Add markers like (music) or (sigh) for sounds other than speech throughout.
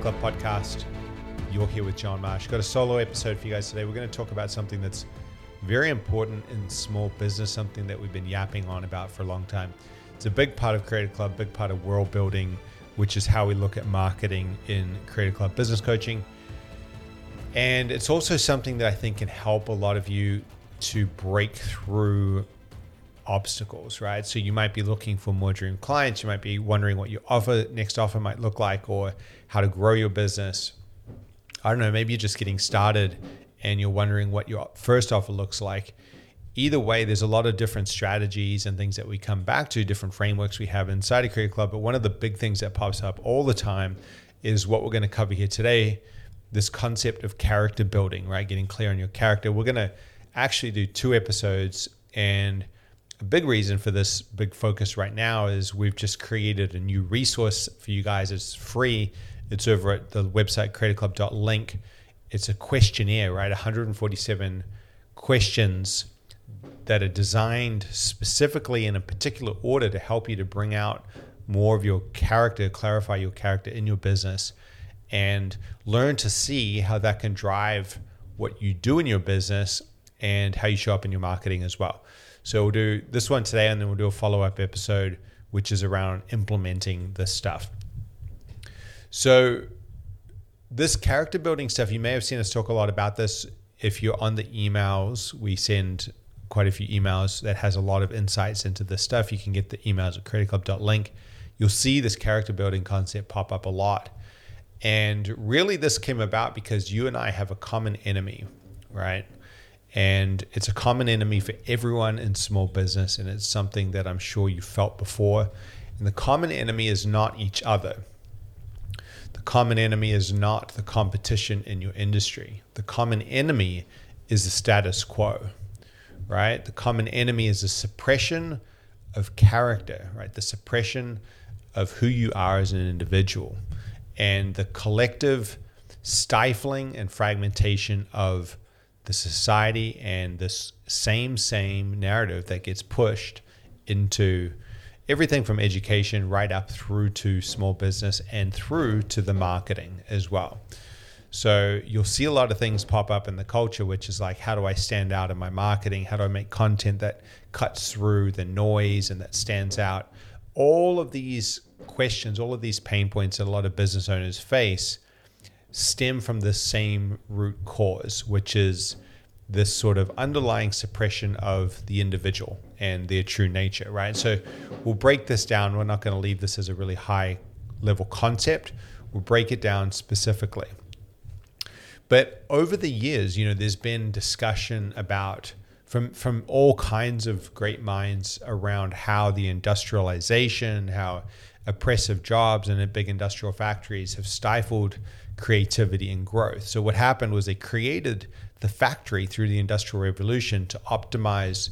Club Podcast. You're here with John Marsh. Got a solo episode for you guys today. We're going to talk about something that's very important in small business, something that we've been yapping on about for a long time. It's a big part of Creative Club, big part of world building, which is how we look at marketing in Creative Club business coaching. And it's also something that I think can help a lot of you to break through obstacles, right? So you might be looking for more dream clients. You might be wondering what your offer next offer might look like or how to grow your business. I don't know, maybe you're just getting started and you're wondering what your first offer looks like. Either way, there's a lot of different strategies and things that we come back to, different frameworks we have inside of Creative Club. But one of the big things that pops up all the time is what we're going to cover here today this concept of character building, right? Getting clear on your character. We're going to actually do two episodes and a big reason for this big focus right now is we've just created a new resource for you guys. It's free. It's over at the website creativeclub.link. It's a questionnaire, right? 147 questions that are designed specifically in a particular order to help you to bring out more of your character, clarify your character in your business, and learn to see how that can drive what you do in your business and how you show up in your marketing as well. So we'll do this one today, and then we'll do a follow up episode, which is around implementing this stuff. So, this character building stuff, you may have seen us talk a lot about this. If you're on the emails, we send quite a few emails that has a lot of insights into this stuff. You can get the emails at creativeclub.link. You'll see this character building concept pop up a lot. And really, this came about because you and I have a common enemy, right? And it's a common enemy for everyone in small business. And it's something that I'm sure you felt before. And the common enemy is not each other. The common enemy is not the competition in your industry. The common enemy is the status quo, right? The common enemy is the suppression of character, right? The suppression of who you are as an individual and the collective stifling and fragmentation of the society and this same same narrative that gets pushed into everything from education right up through to small business and through to the marketing as well. So you'll see a lot of things pop up in the culture, which is like, how do I stand out in my marketing? How do I make content that cuts through the noise and that stands out? All of these questions, all of these pain points that a lot of business owners face stem from the same root cause, which is this sort of underlying suppression of the individual and their true nature, right? So we'll break this down. We're not going to leave this as a really high level concept. We'll break it down specifically. But over the years, you know, there's been discussion about from from all kinds of great minds around how the industrialization, how oppressive jobs and big industrial factories have stifled creativity and growth. So what happened was they created the factory through the industrial revolution to optimize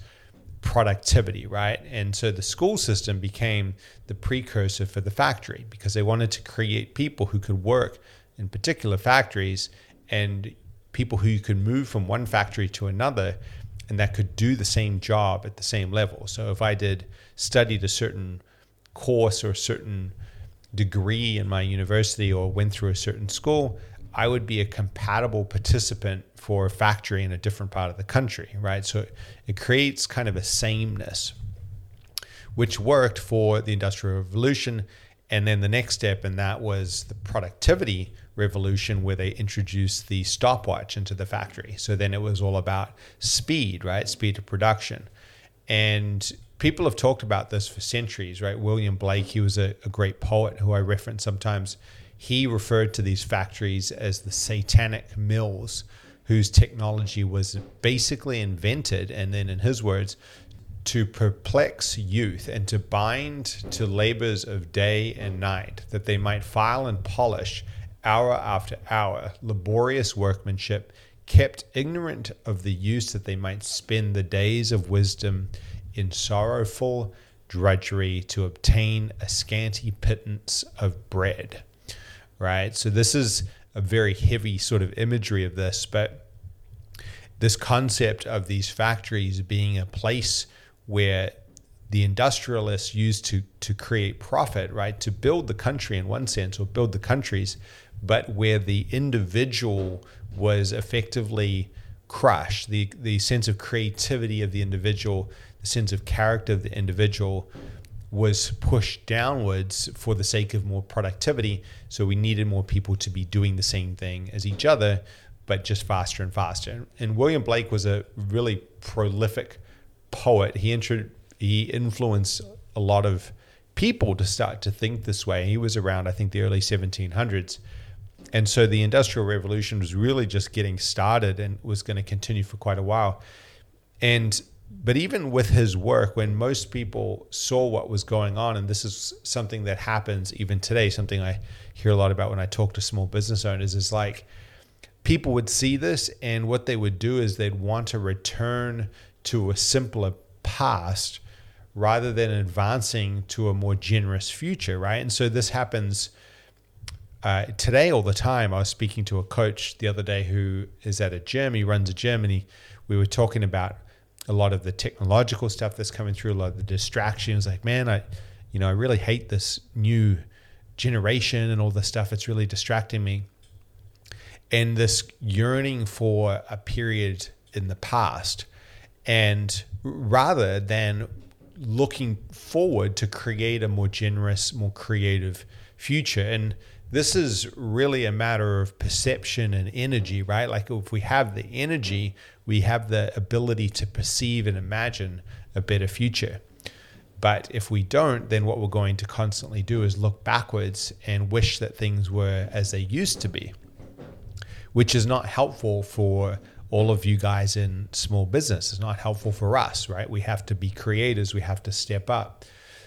productivity, right? And so the school system became the precursor for the factory because they wanted to create people who could work in particular factories and people who you could move from one factory to another and that could do the same job at the same level. So if I did studied a certain course or a certain degree in my university or went through a certain school, I would be a compatible participant for a factory in a different part of the country, right? So it creates kind of a sameness, which worked for the Industrial Revolution. And then the next step in that was the productivity revolution, where they introduced the stopwatch into the factory. So then it was all about speed, right? Speed of production. And people have talked about this for centuries, right? William Blake, he was a, a great poet who I reference sometimes. He referred to these factories as the satanic mills, whose technology was basically invented, and then, in his words, to perplex youth and to bind to labors of day and night, that they might file and polish hour after hour laborious workmanship, kept ignorant of the use that they might spend the days of wisdom in sorrowful drudgery to obtain a scanty pittance of bread. Right? So, this is a very heavy sort of imagery of this, but this concept of these factories being a place where the industrialists used to to create profit, right? To build the country in one sense, or build the countries, but where the individual was effectively crushed, the the sense of creativity of the individual, the sense of character of the individual was pushed downwards for the sake of more productivity. So we needed more people to be doing the same thing as each other, but just faster and faster. And William Blake was a really prolific poet. He intro- he influenced a lot of people to start to think this way. He was around, I think, the early 1700s. And so the Industrial Revolution was really just getting started and was going to continue for quite a while. And but even with his work, when most people saw what was going on, and this is something that happens even today, something I hear a lot about when I talk to small business owners, is like people would see this, and what they would do is they'd want to return to a simpler past rather than advancing to a more generous future, right? And so this happens uh, today all the time. I was speaking to a coach the other day who is at a gym. He runs a gym, and he we were talking about a lot of the technological stuff that's coming through, a lot of the distractions. Like, man, I, you know, I really hate this new generation and all the stuff. It's really distracting me. And this yearning for a period in the past, and rather than looking forward to create a more generous, more creative future. And this is really a matter of perception and energy, right? Like if we have the energy, we have the ability to perceive and imagine a better future. But if we don't, then what we're going to constantly do is look backwards and wish that things were as they used to be, which is not helpful for all of you guys in small business. It's not helpful for us, right? We have to be creators, we have to step up.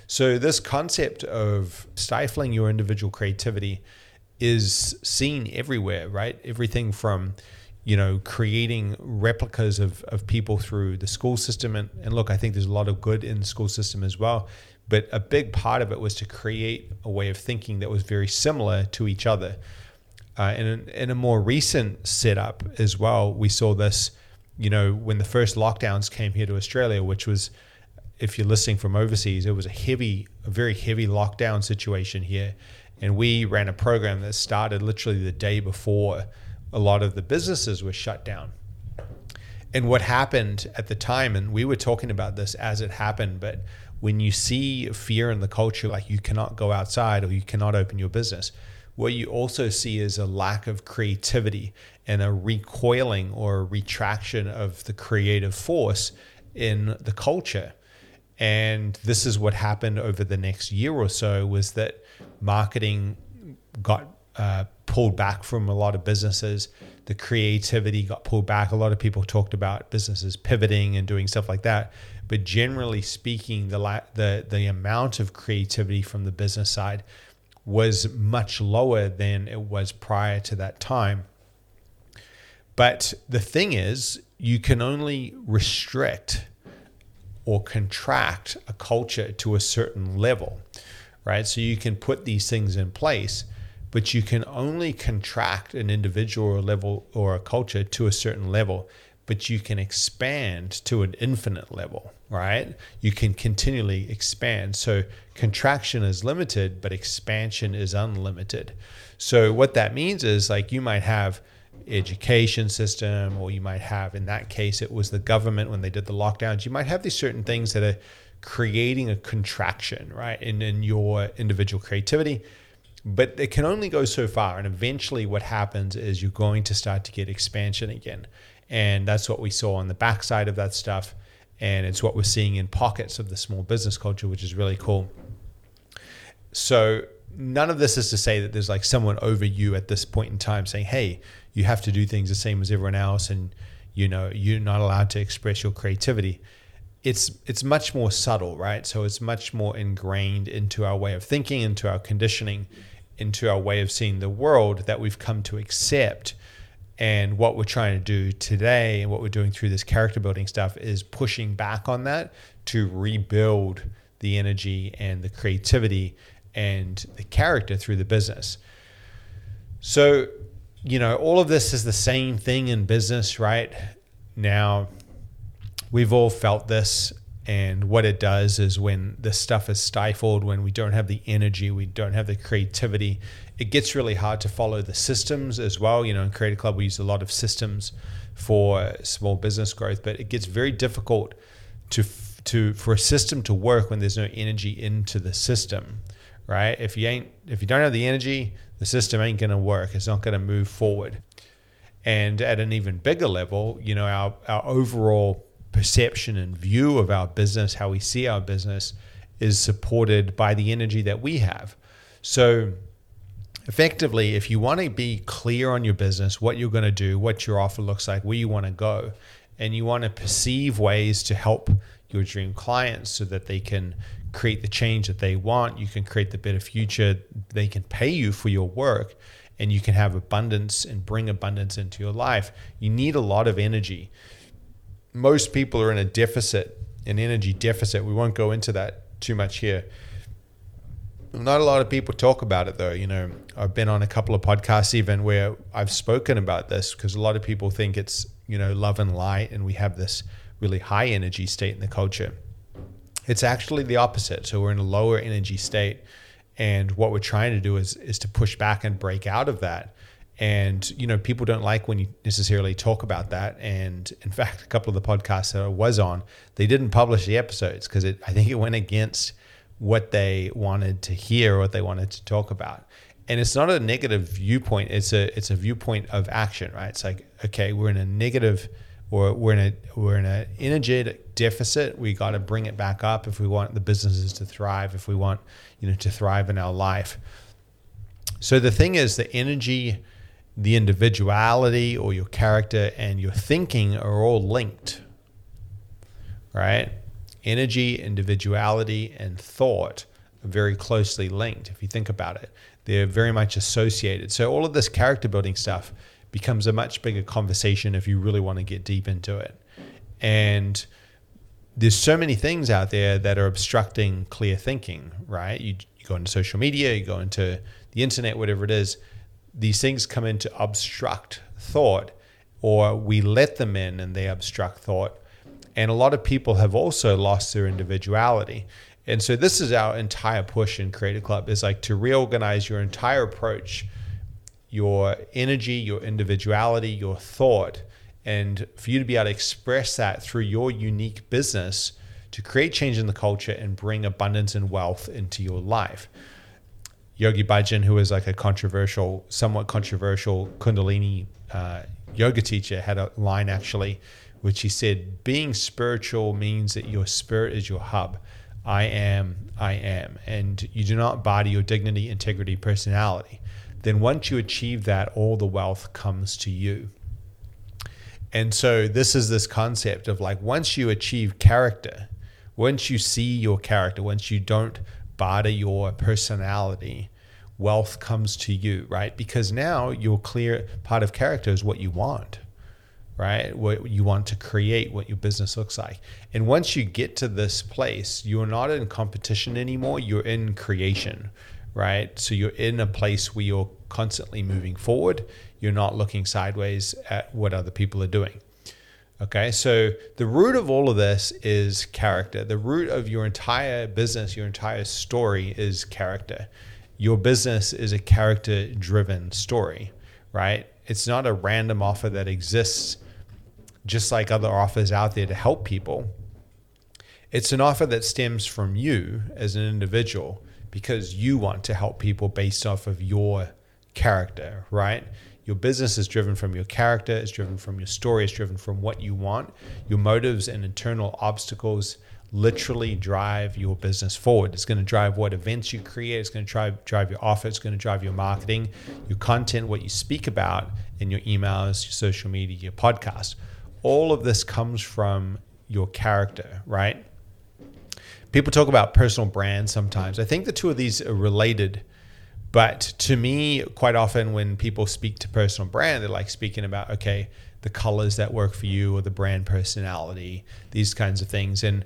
So, this concept of stifling your individual creativity is seen everywhere, right? Everything from you know, creating replicas of, of people through the school system. And, and look, I think there's a lot of good in the school system as well. But a big part of it was to create a way of thinking that was very similar to each other. Uh, and in, in a more recent setup as well, we saw this, you know, when the first lockdowns came here to Australia, which was, if you're listening from overseas, it was a heavy, a very heavy lockdown situation here. And we ran a program that started literally the day before a lot of the businesses were shut down. And what happened at the time, and we were talking about this as it happened, but when you see fear in the culture, like you cannot go outside or you cannot open your business, what you also see is a lack of creativity and a recoiling or a retraction of the creative force in the culture. And this is what happened over the next year or so was that marketing got uh, pulled back from a lot of businesses. The creativity got pulled back. A lot of people talked about businesses pivoting and doing stuff like that. But generally speaking, the la- the the amount of creativity from the business side was much lower than it was prior to that time. But the thing is, you can only restrict or contract a culture to a certain level, right? So you can put these things in place, but you can only contract an individual level or a culture to a certain level but you can expand to an infinite level right? You can continually expand. So contraction is limited but expansion is unlimited. So what that means is like you might have education system or you might have in that case it was the government when they did the lockdowns you might have these certain things that are creating a contraction right in, in your individual creativity but it can only go so far. And eventually, what happens is you're going to start to get expansion again. And that's what we saw on the backside of that stuff. And it's what we're seeing in pockets of the small business culture, which is really cool. So, none of this is to say that there's like someone over you at this point in time saying, hey, you have to do things the same as everyone else. And, you know, you're not allowed to express your creativity it's it's much more subtle, right? So it's much more ingrained into our way of thinking, into our conditioning, into our way of seeing the world that we've come to accept. And what we're trying to do today and what we're doing through this character building stuff is pushing back on that to rebuild the energy and the creativity and the character through the business. So, you know, all of this is the same thing in business, right? Now, we've all felt this And what it does is when the stuff is stifled, when we don't have the energy, we don't have the creativity, it gets really hard to follow the systems as well. You know, in Creative Club, we use a lot of systems for small business growth, but it gets very difficult to to for a system to work when there's no energy into the system, right? If you ain't if you don't have the energy, the system ain't going to work. It's not going to move forward. And at an even bigger level, you know, our our overall perception and view of our business, how we see our business, is supported by the energy that we have. So effectively, if you want to be clear on your business, what you're going to do, what your offer looks like, where you want to go, and you want to perceive ways to help your dream clients so that they can create the change that they want, you can create the better future, they can pay you for your work, and you can have abundance and bring abundance into your life. You need a lot of energy. Most people are in a deficit, an energy deficit. We won't go into that too much here not a lot of people talk about it though. You know, I've been on a couple of podcasts even where I've spoken about this because a lot of people think it's, you know, love and light and we have this really high energy state in the culture. It's actually the opposite. So we're in a lower energy state. And what we're trying to do is is to push back and break out of that. And you know, people don't like when you necessarily talk about that. And in (laughs) fact, a couple of the podcasts that I was on, they didn't publish the episodes because I think it went against what they wanted to hear, or what they wanted to talk about. And it's not a negative viewpoint. It's a it's a viewpoint of action, right? It's like okay, we're in a negative, or we're in a we're in an energetic deficit. We got to bring it back up if we want the businesses to thrive. If we want you know to thrive in our life. So the thing is, the energy, the individuality, or your character and your thinking are all linked, right? energy, individuality, and thought are very closely linked. If you think about it, they're very much associated. So all of this character building stuff becomes a much bigger conversation if you really want to get deep into it. And there's so many things out there that are obstructing clear thinking, right? You, you go into social media, you go into the internet, whatever it is, these things come in to obstruct thought, or we let them in and they obstruct thought and a lot of people have also lost their individuality. And so this is our entire push in Creative Club is like to reorganize your entire approach, your energy, your individuality, your thought, and for you to be able to express that through your unique business to create change in the culture and bring abundance and wealth into your life. Yogi Bhajan, who is like a controversial, somewhat controversial Kundalini uh, yoga teacher, had a line actually which he said, being spiritual means that your spirit is your hub. I am, I am. And you do not body your dignity, integrity, personality. Then once you achieve that, all the wealth comes to you. And so this is this concept of like once you achieve character, once you see your character, once you don't barter your personality, wealth comes to you, right? Because now your clear part of character is what you want right? What you want to create, what your business looks like. And once you get to this place, you're not in competition anymore, you're in creation, right? So you're in a place where you're constantly moving forward, you're not looking sideways at what other people are doing. Okay, so the root of all of this is character. The root of your entire business, your entire story is character. Your business is a character driven story, right? It's not a random offer that exists just like other offers out there to help people. It's an offer that stems from you as an individual because you want to help people based off of your character, right? Your business is driven from your character, it's driven from your story, it's driven from what you want. Your motives and internal obstacles literally drive your business forward. It's going to drive what events you create, it's going to drive drive your offer, it's going to drive your marketing, your content, what you speak about in your emails, your social media, your podcast all of this comes from your character, right? People talk about personal brand sometimes. I think the two of these are related. But to me, quite often when people speak to personal brand, they're like speaking about, okay, the colors that work for you or the brand personality, these kinds of things. And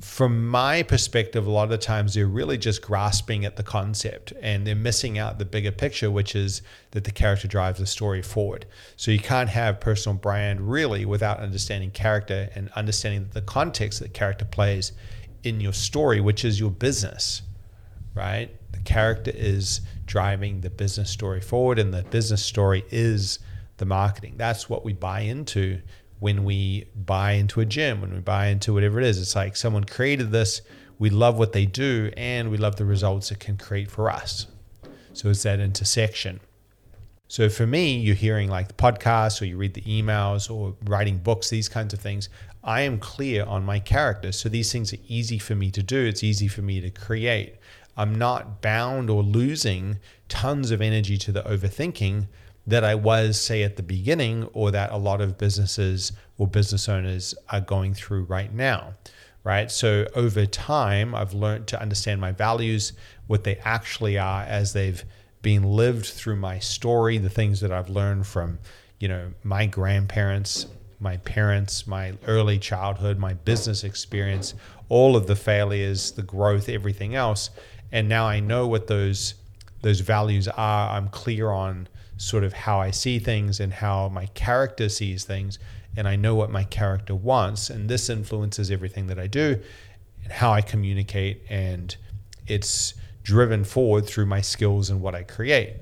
from my perspective, a lot of the times they're really just grasping at the concept and they're missing out the bigger picture, which is that the character drives the story forward. So you can't have personal brand really without understanding character and understanding the context that character plays in your story, which is your business, right? The character is driving the business story forward, and the business story is the marketing. That's what we buy into when we buy into a gym, when we buy into whatever it is. It's like someone created this, we love what they do, and we love the results it can create for us. So it's that intersection. So for me, you're hearing like the podcast or you read the emails or writing books, these kinds of things. I am clear on my character. So these things are easy for me to do. It's easy for me to create. I'm not bound or losing tons of energy to the overthinking that I was, say, at the beginning, or that a lot of businesses or business owners are going through right now. Right. So over time, I've learned to understand my values, what they actually are as they've been lived through my story, the things that I've learned from, you know, my grandparents, my parents, my early childhood, my business experience, all of the failures, the growth, everything else. And now I know what those those values are. I'm clear on sort of how I see things and how my character sees things. And I know what my character wants. And this influences everything that I do and how I communicate. And it's driven forward through my skills and what I create.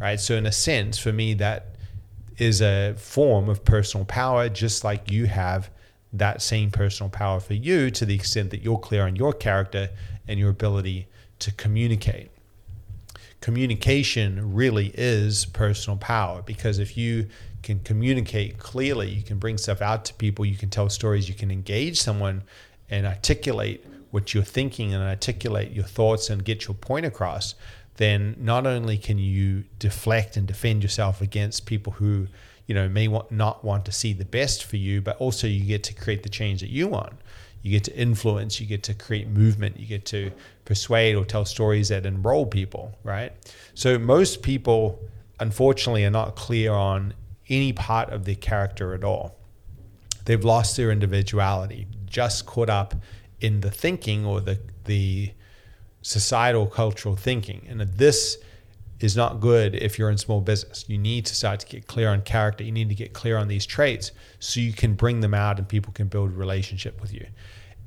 Right. So, in a sense, for me, that is a form of personal power, just like you have that same personal power for you to the extent that you're clear on your character and your ability to communicate. Communication really is personal power because if you can communicate clearly, you can bring stuff out to people, you can tell stories, you can engage someone and articulate what you're thinking and articulate your thoughts and get your point across, then not only can you deflect and defend yourself against people who, you know, may want, not want to see the best for you, but also you get to create the change that you want you get to influence, you get to create movement, you get to persuade or tell stories that enroll people, right? So most people, unfortunately, are not clear on any part of their character at all. They've lost their individuality, just caught up in the thinking or the the societal cultural thinking. And this is not good if you're in small business. You need to start to get clear on character. You need to get clear on these traits so you can bring them out and people can build a relationship with you.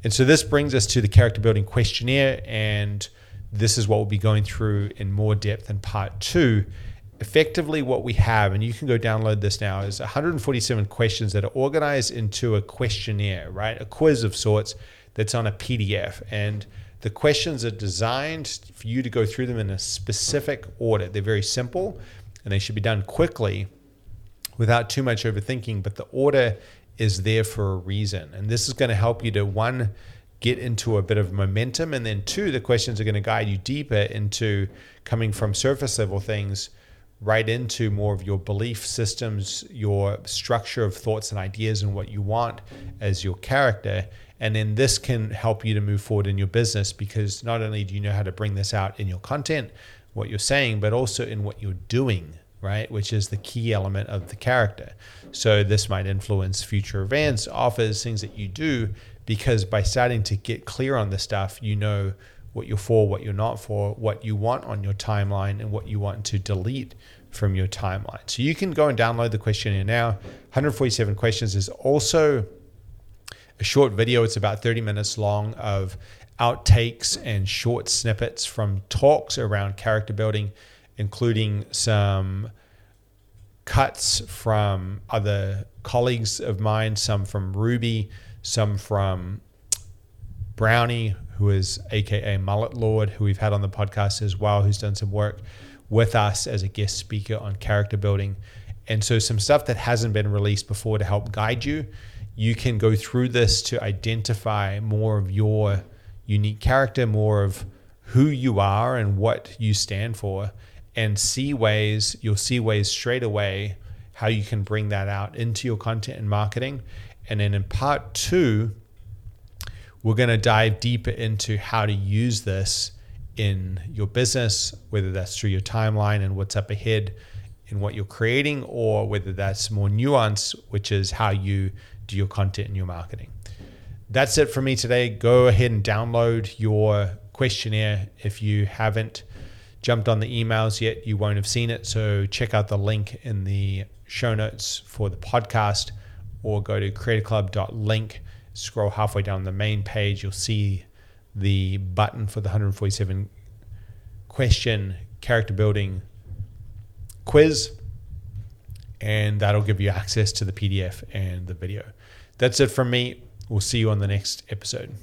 And so this brings us to the character building questionnaire. And this is what we'll be going through in more depth in part two. Effectively, what we have, and you can go download this now, is 147 questions that are organized into a questionnaire, right? A quiz of sorts that's on a PDF. And the questions are designed for you to go through them in a specific order. They're very simple and they should be done quickly without too much overthinking, but the order is there for a reason. And this is going to help you to one, get into a bit of momentum, and then two, the questions are going to guide you deeper into coming from surface level things right into more of your belief systems, your structure of thoughts and ideas, and what you want as your character. And then this can help you to move forward in your business because not only do you know how to bring this out in your content, what you're saying, but also in what you're doing, right? Which is the key element of the character. So this might influence future events, offers, things that you do, because by starting to get clear on the stuff, you know what you're for, what you're not for, what you want on your timeline, and what you want to delete from your timeline. So you can go and download the questionnaire now. 147 questions is also a short video. It's about 30 minutes long of outtakes and short snippets from talks around character building, including some cuts from other colleagues of mine, some from Ruby, some from Brownie, who is AKA Mullet Lord, who we've had on the podcast as well, who's done some work with us as a guest speaker on character building. And so, some stuff that hasn't been released before to help guide you you can go through this to identify more of your unique character, more of who you are and what you stand for, and see ways, you'll see ways straight away how you can bring that out into your content and marketing. And then in part two, we're going to dive deeper into how to use this in your business, whether that's through your timeline and what's up ahead in what you're creating, or whether that's more nuance, which is how you do your content and your marketing. that's it for me today. Go ahead and download your questionnaire if you haven't jumped on the emails yet. You won't have seen it. So check out the link in the show notes for the podcast or go to creativeclub.link. Scroll halfway down the main page. You'll see the button for the 147 question character building quiz. And that'll give you access to the PDF and the video. That's it from me. We'll see you on the next episode.